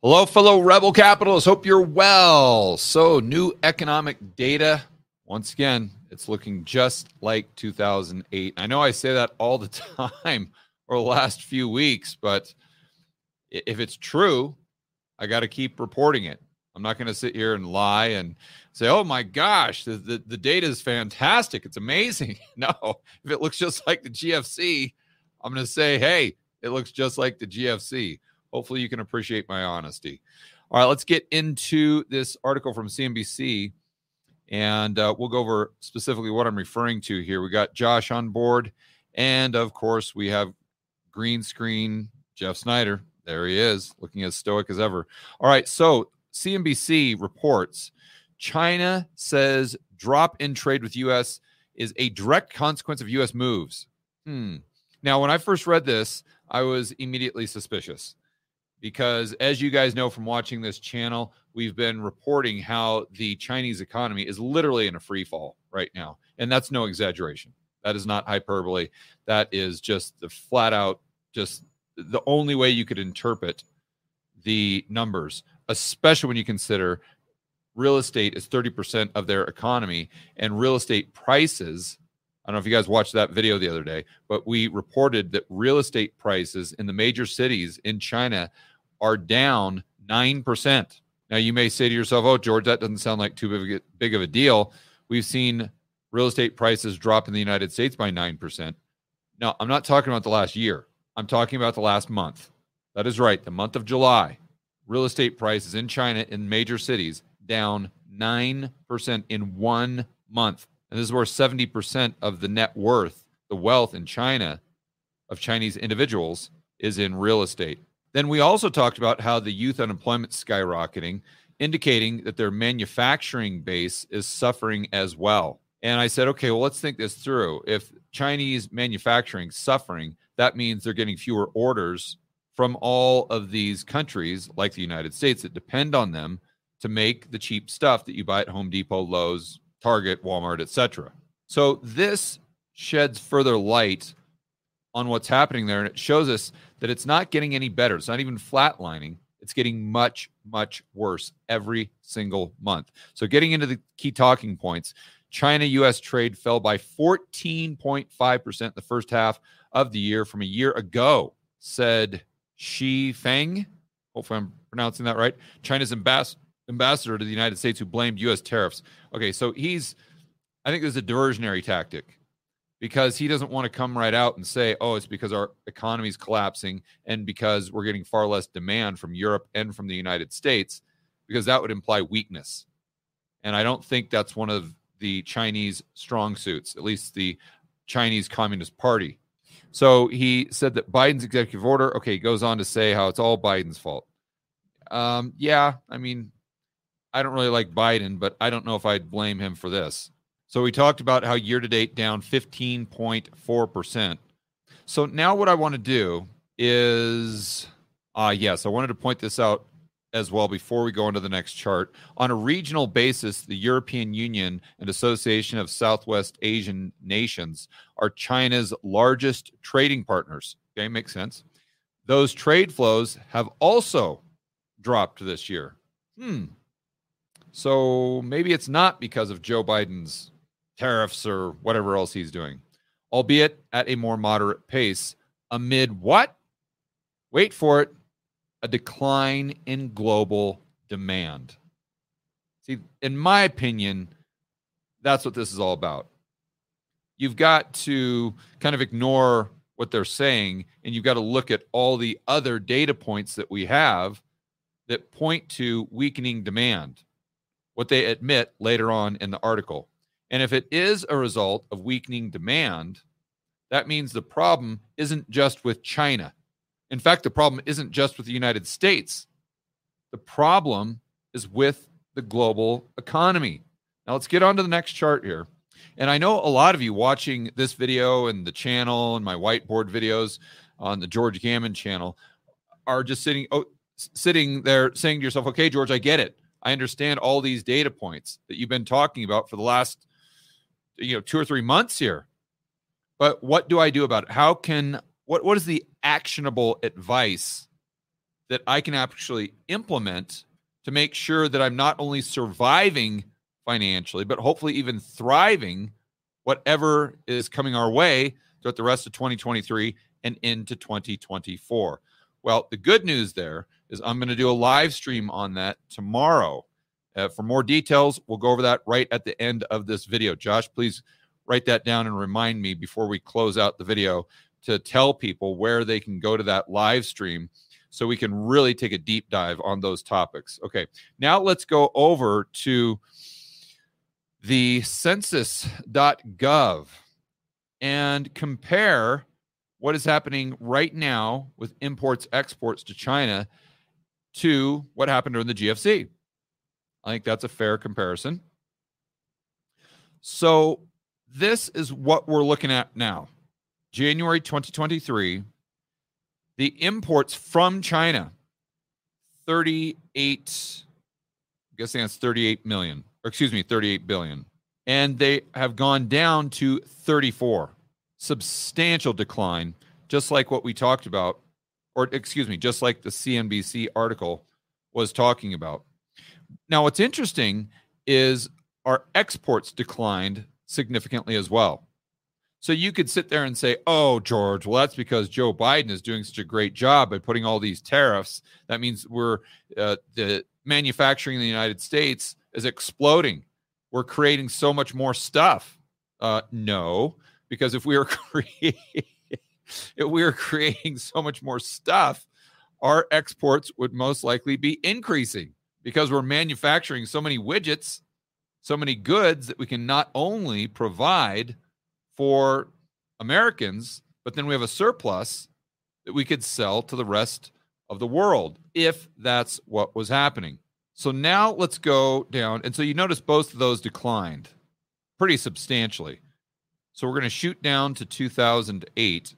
Hello, fellow rebel capitalists. Hope you're well. So, new economic data. Once again, it's looking just like 2008. I know I say that all the time or the last few weeks, but if it's true, I got to keep reporting it. I'm not going to sit here and lie and say, oh my gosh, the, the, the data is fantastic. It's amazing. No, if it looks just like the GFC, I'm going to say, hey, it looks just like the GFC. Hopefully, you can appreciate my honesty. All right, let's get into this article from CNBC, and uh, we'll go over specifically what I'm referring to here. We got Josh on board, and of course, we have green screen Jeff Snyder. There he is, looking as stoic as ever. All right, so CNBC reports China says drop in trade with U.S. is a direct consequence of U.S. moves. Hmm. Now, when I first read this, I was immediately suspicious because as you guys know from watching this channel, we've been reporting how the Chinese economy is literally in a free fall right now. And that's no exaggeration. That is not hyperbole. That is just the flat out, just the only way you could interpret the numbers, especially when you consider real estate is 30% of their economy and real estate prices. I don't know if you guys watched that video the other day, but we reported that real estate prices in the major cities in China are down 9%. Now, you may say to yourself, oh, George, that doesn't sound like too big, of a deal. We've seen real estate prices drop in the United States by 9%. Now, I'm not talking about the last year, I'm talking about the last month. That is right. The month of July, real estate prices in China in major cities down 9% in one month. And this is where 70% of the net worth, the wealth in China of Chinese individuals is in real estate. Then we also talked about how the youth unemployment skyrocketing, indicating that their manufacturing base is suffering as well. And I said, okay, well, let's think this through. If Chinese manufacturing suffering, that means they're getting fewer orders from all of these countries, like the United States, that depend on them to make the cheap stuff that you buy at Home Depot, Lowe's, Target, Walmart, etc. So this sheds further light on what's happening there. And it shows us that it's not getting any better. It's not even flatlining. It's getting much, much worse every single month. So, getting into the key talking points China US trade fell by 14.5% the first half of the year from a year ago, said Xie Feng. Hopefully, I'm pronouncing that right. China's ambass- ambassador to the United States who blamed US tariffs. Okay, so he's, I think there's a diversionary tactic because he doesn't want to come right out and say, oh, it's because our economy is collapsing and because we're getting far less demand from Europe and from the United States, because that would imply weakness. And I don't think that's one of the Chinese strong suits, at least the Chinese Communist Party. So he said that Biden's executive order, okay, goes on to say how it's all Biden's fault. Um, yeah, I mean, I don't really like Biden, but I don't know if I'd blame him for this. So we talked about how year to date down 15.4%. So now what I want to do is uh yes, I wanted to point this out as well before we go into the next chart. On a regional basis, the European Union and Association of Southwest Asian Nations are China's largest trading partners. Okay, makes sense. Those trade flows have also dropped this year. Hmm. So maybe it's not because of Joe Biden's tariffs or whatever else he's doing, albeit at a more moderate pace amid what? Wait for it a decline in global demand. See, in my opinion, that's what this is all about. You've got to kind of ignore what they're saying and you've got to look at all the other data points that we have that point to weakening demand, what they admit later on in the article. And if it is a result of weakening demand, that means the problem isn't just with China. In fact, the problem isn't just with the United States. The problem is with the global economy. Now, let's get on to the next chart here. And I know a lot of you watching this video and the channel and my whiteboard videos on the George Gammon channel are just sitting oh, sitting there saying to yourself, "Okay, George, I get it. I understand all these data points that you've been talking about for the last you know two or three months here but what do i do about it how can what what is the actionable advice that I can actually implement to make sure that I'm not only surviving financially, but hopefully even thriving whatever is coming our way throughout the rest of 2023 and into 2024. Well, the good news there is I'm going to do a live stream on that tomorrow. Uh, for more details, we'll go over that right at the end of this video. Josh, please write that down and remind me before we close out the video to tell people where they can go to that live stream so we can really take a deep dive on those topics. Okay, now let's go over to the census.gov and compare what is happening right now with imports exports to China to what happened during the GFC. I think that's a fair comparison. So, this is what we're looking at now. January 2023, the imports from China 38 I'm guessing that's 38 million or excuse me 38 billion and they have gone down to 34 substantial decline, just like what we talked about, or excuse me, just like the CNBC article was talking about. Now, what's interesting is our exports declined significantly as well. So you could sit there and say, oh, George, well, that's because Joe Biden is doing such a great job by putting all these tariffs. That means we're uh, the manufacturing in the United States is exploding. We're creating so much more stuff. Uh, no, because if we were creating if we were creating so much more stuff, our exports would most likely be increasing because we're manufacturing so many widgets, so many goods that we can not only provide for Americans, but then we have a surplus that we could sell to the rest of the world if that's what was happening. So now let's go down. And so you notice both of those declined pretty substantially. So we're going to shoot down to 2008.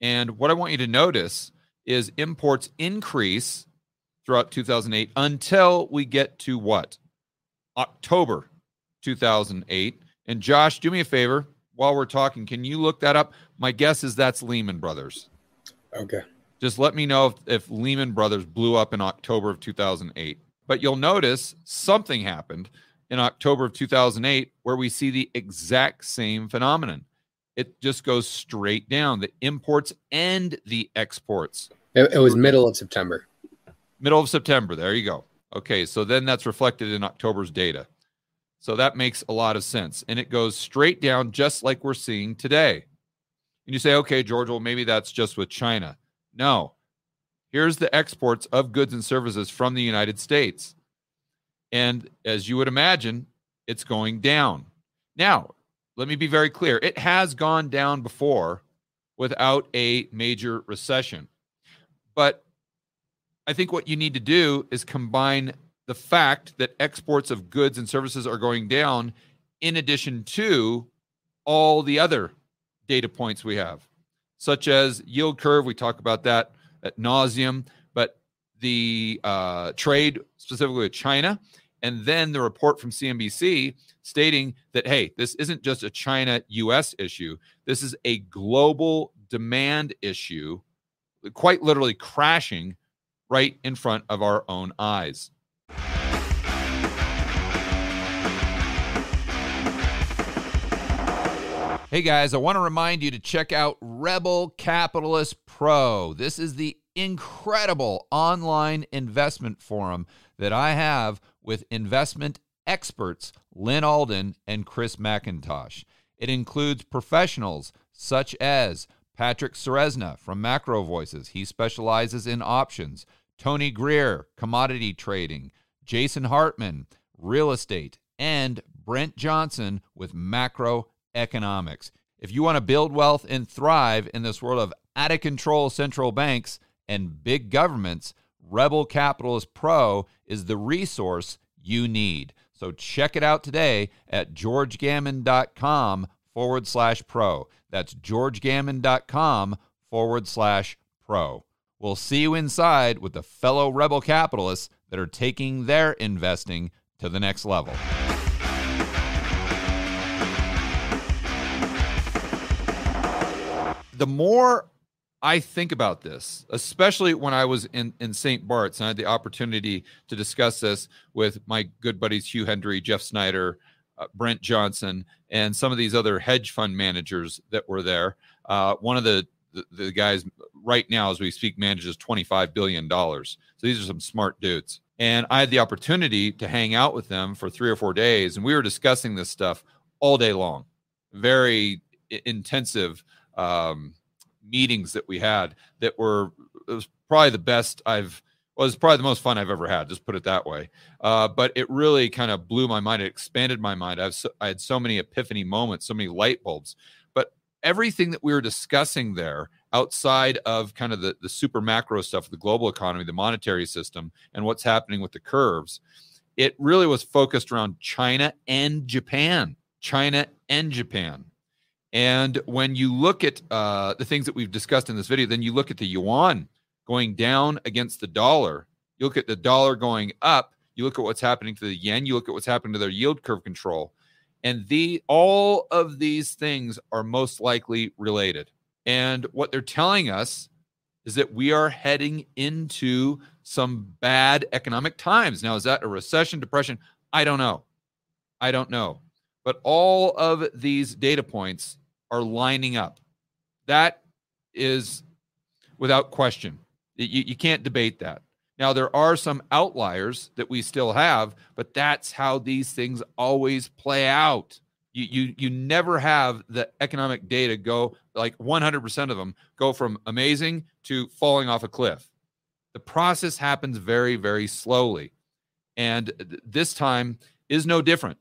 And what I want you to notice is imports increase throughout 2008 until we get to what? October 2008. And Josh, do me a favor while we're talking. Can you look that up? My guess is that's Lehman Brothers. Okay. Just let me know if, if Lehman Brothers blew up in October of 2008. But you'll notice something happened in October of 2008 where we see the exact same phenomenon. It just goes straight down the imports and the exports. It, it was middle of September. Middle of September. There you go. Okay. So then that's reflected in October's data. So that makes a lot of sense. And it goes straight down, just like we're seeing today. And you say, okay, George, well, maybe that's just with China. No. Here's the exports of goods and services from the United States. And as you would imagine, it's going down. Now, let me be very clear it has gone down before without a major recession. But I think what you need to do is combine the fact that exports of goods and services are going down in addition to all the other data points we have, such as yield curve. We talk about that at nauseum, but the uh, trade specifically with China and then the report from CNBC stating that, hey, this isn't just a China US issue, this is a global demand issue, quite literally crashing right in front of our own eyes. Hey guys, I want to remind you to check out Rebel Capitalist Pro. This is the incredible online investment forum that I have with investment experts Lyn Alden and Chris MacIntosh. It includes professionals such as Patrick Ceresna from Macro Voices. He specializes in options. Tony Greer, commodity trading. Jason Hartman, real estate. And Brent Johnson with macroeconomics. If you want to build wealth and thrive in this world of out of control central banks and big governments, Rebel Capitalist Pro is the resource you need. So check it out today at georgegammon.com forward slash pro. That's georgegammon.com forward slash pro. We'll see you inside with the fellow rebel capitalists that are taking their investing to the next level. The more I think about this, especially when I was in, in St. Bart's and I had the opportunity to discuss this with my good buddies Hugh Hendry, Jeff Snyder, uh, Brent Johnson, and some of these other hedge fund managers that were there. Uh, one of the, the, the guys right now, as we speak, manages $25 billion. So these are some smart dudes. And I had the opportunity to hang out with them for three or four days, and we were discussing this stuff all day long. Very intensive um, meetings that we had that were it was probably the best I've was probably the most fun I've ever had. Just put it that way. Uh, but it really kind of blew my mind. It expanded my mind. I've so, I had so many epiphany moments, so many light bulbs. But everything that we were discussing there, outside of kind of the the super macro stuff, the global economy, the monetary system, and what's happening with the curves, it really was focused around China and Japan. China and Japan. And when you look at uh, the things that we've discussed in this video, then you look at the yuan going down against the dollar. You look at the dollar going up. You look at what's happening to the yen. You look at what's happening to their yield curve control, and the all of these things are most likely related. And what they're telling us is that we are heading into some bad economic times. Now, is that a recession, depression? I don't know. I don't know. But all of these data points are lining up. That is without question. You, you can't debate that. Now, there are some outliers that we still have, but that's how these things always play out. You, you, you never have the economic data go like 100% of them go from amazing to falling off a cliff. The process happens very, very slowly. And this time is no different.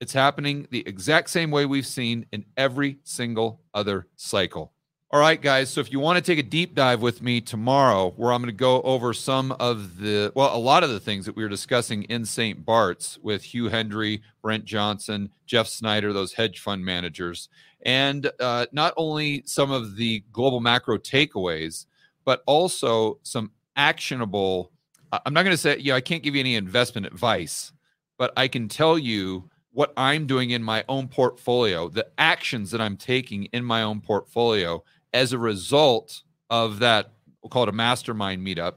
It's happening the exact same way we've seen in every single other cycle. All right, guys. So if you want to take a deep dive with me tomorrow, where I'm going to go over some of the, well, a lot of the things that we were discussing in St. Bart's with Hugh Hendry, Brent Johnson, Jeff Snyder, those hedge fund managers, and uh, not only some of the global macro takeaways, but also some actionable. I'm not going to say, yeah, I can't give you any investment advice, but I can tell you what I'm doing in my own portfolio, the actions that I'm taking in my own portfolio as a result of that, we'll call it a mastermind meetup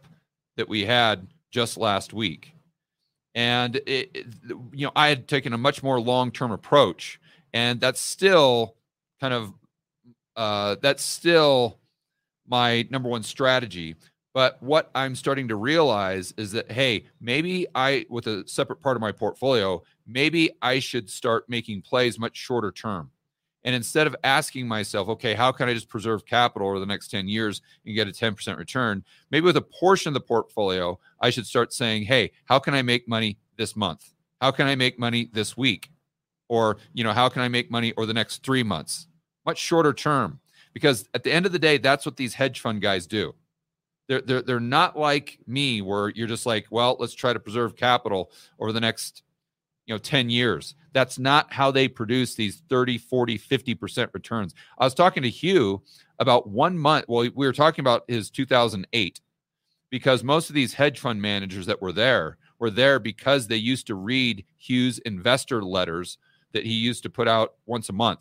that we had just last week. And, it, you know, I had taken a much more long term approach. And that's still kind of, uh, that's still my number one strategy. But what I'm starting to realize is that, hey, maybe I, with a separate part of my portfolio, maybe I should start making plays much shorter term. And instead of asking myself, okay, how can I just preserve capital over the next 10 years and get a 10% return? Maybe with a portion of the portfolio, I should start saying, hey, how can I make money this month? How can I make money this week? Or, you know, how can I make money over the next three months? Much shorter term. Because at the end of the day, that's what these hedge fund guys do they're, they're they're not like me where you're just like well let's try to preserve capital over the next you know 10 years. That's not how they produce these 30 40 50% returns. I was talking to hugh about one month well we were talking about his 2008 because most of these hedge fund managers that were there were there because they used to read hugh's investor letters that he used to put out once a month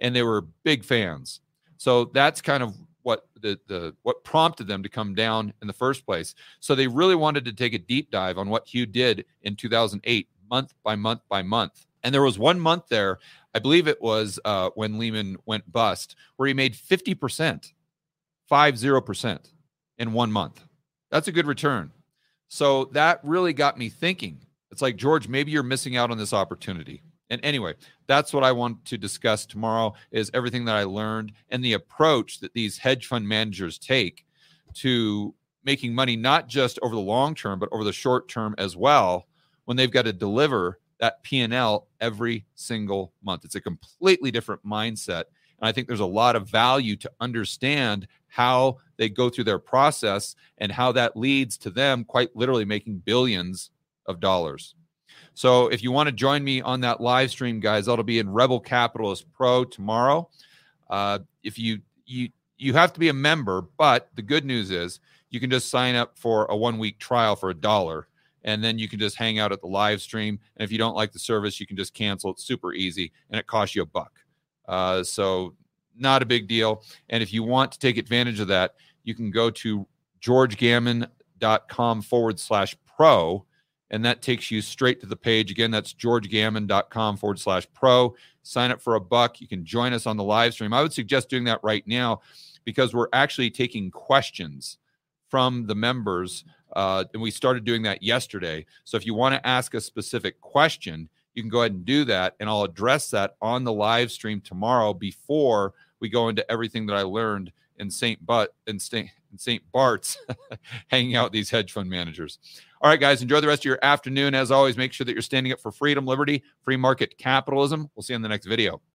and they were big fans. So that's kind of what the the what prompted them to come down in the first place. So they really wanted to take a deep dive on what Hugh did in 2008, month by month by month. And there was one month there, I believe it was uh, when Lehman went bust, where he made 50%, five zero percent in one month. That's a good return. So that really got me thinking. It's like George, maybe you're missing out on this opportunity. And anyway, that's what I want to discuss tomorrow is everything that I learned and the approach that these hedge fund managers take to making money not just over the long term but over the short term as well when they've got to deliver that P&L every single month. It's a completely different mindset and I think there's a lot of value to understand how they go through their process and how that leads to them quite literally making billions of dollars. So if you want to join me on that live stream, guys, that'll be in Rebel Capitalist Pro tomorrow. Uh, if you you you have to be a member, but the good news is you can just sign up for a one week trial for a dollar, and then you can just hang out at the live stream. And if you don't like the service, you can just cancel. It's super easy, and it costs you a buck. Uh, so not a big deal. And if you want to take advantage of that, you can go to georgegammon.com forward slash pro. And that takes you straight to the page. Again, that's georgegammon.com forward slash pro. Sign up for a buck. You can join us on the live stream. I would suggest doing that right now because we're actually taking questions from the members. Uh, and we started doing that yesterday. So if you want to ask a specific question, you can go ahead and do that. And I'll address that on the live stream tomorrow before we go into everything that I learned in St. But in St. St. Bart's hanging out with these hedge fund managers. All right, guys, enjoy the rest of your afternoon. As always, make sure that you're standing up for freedom, liberty, free market capitalism. We'll see you in the next video.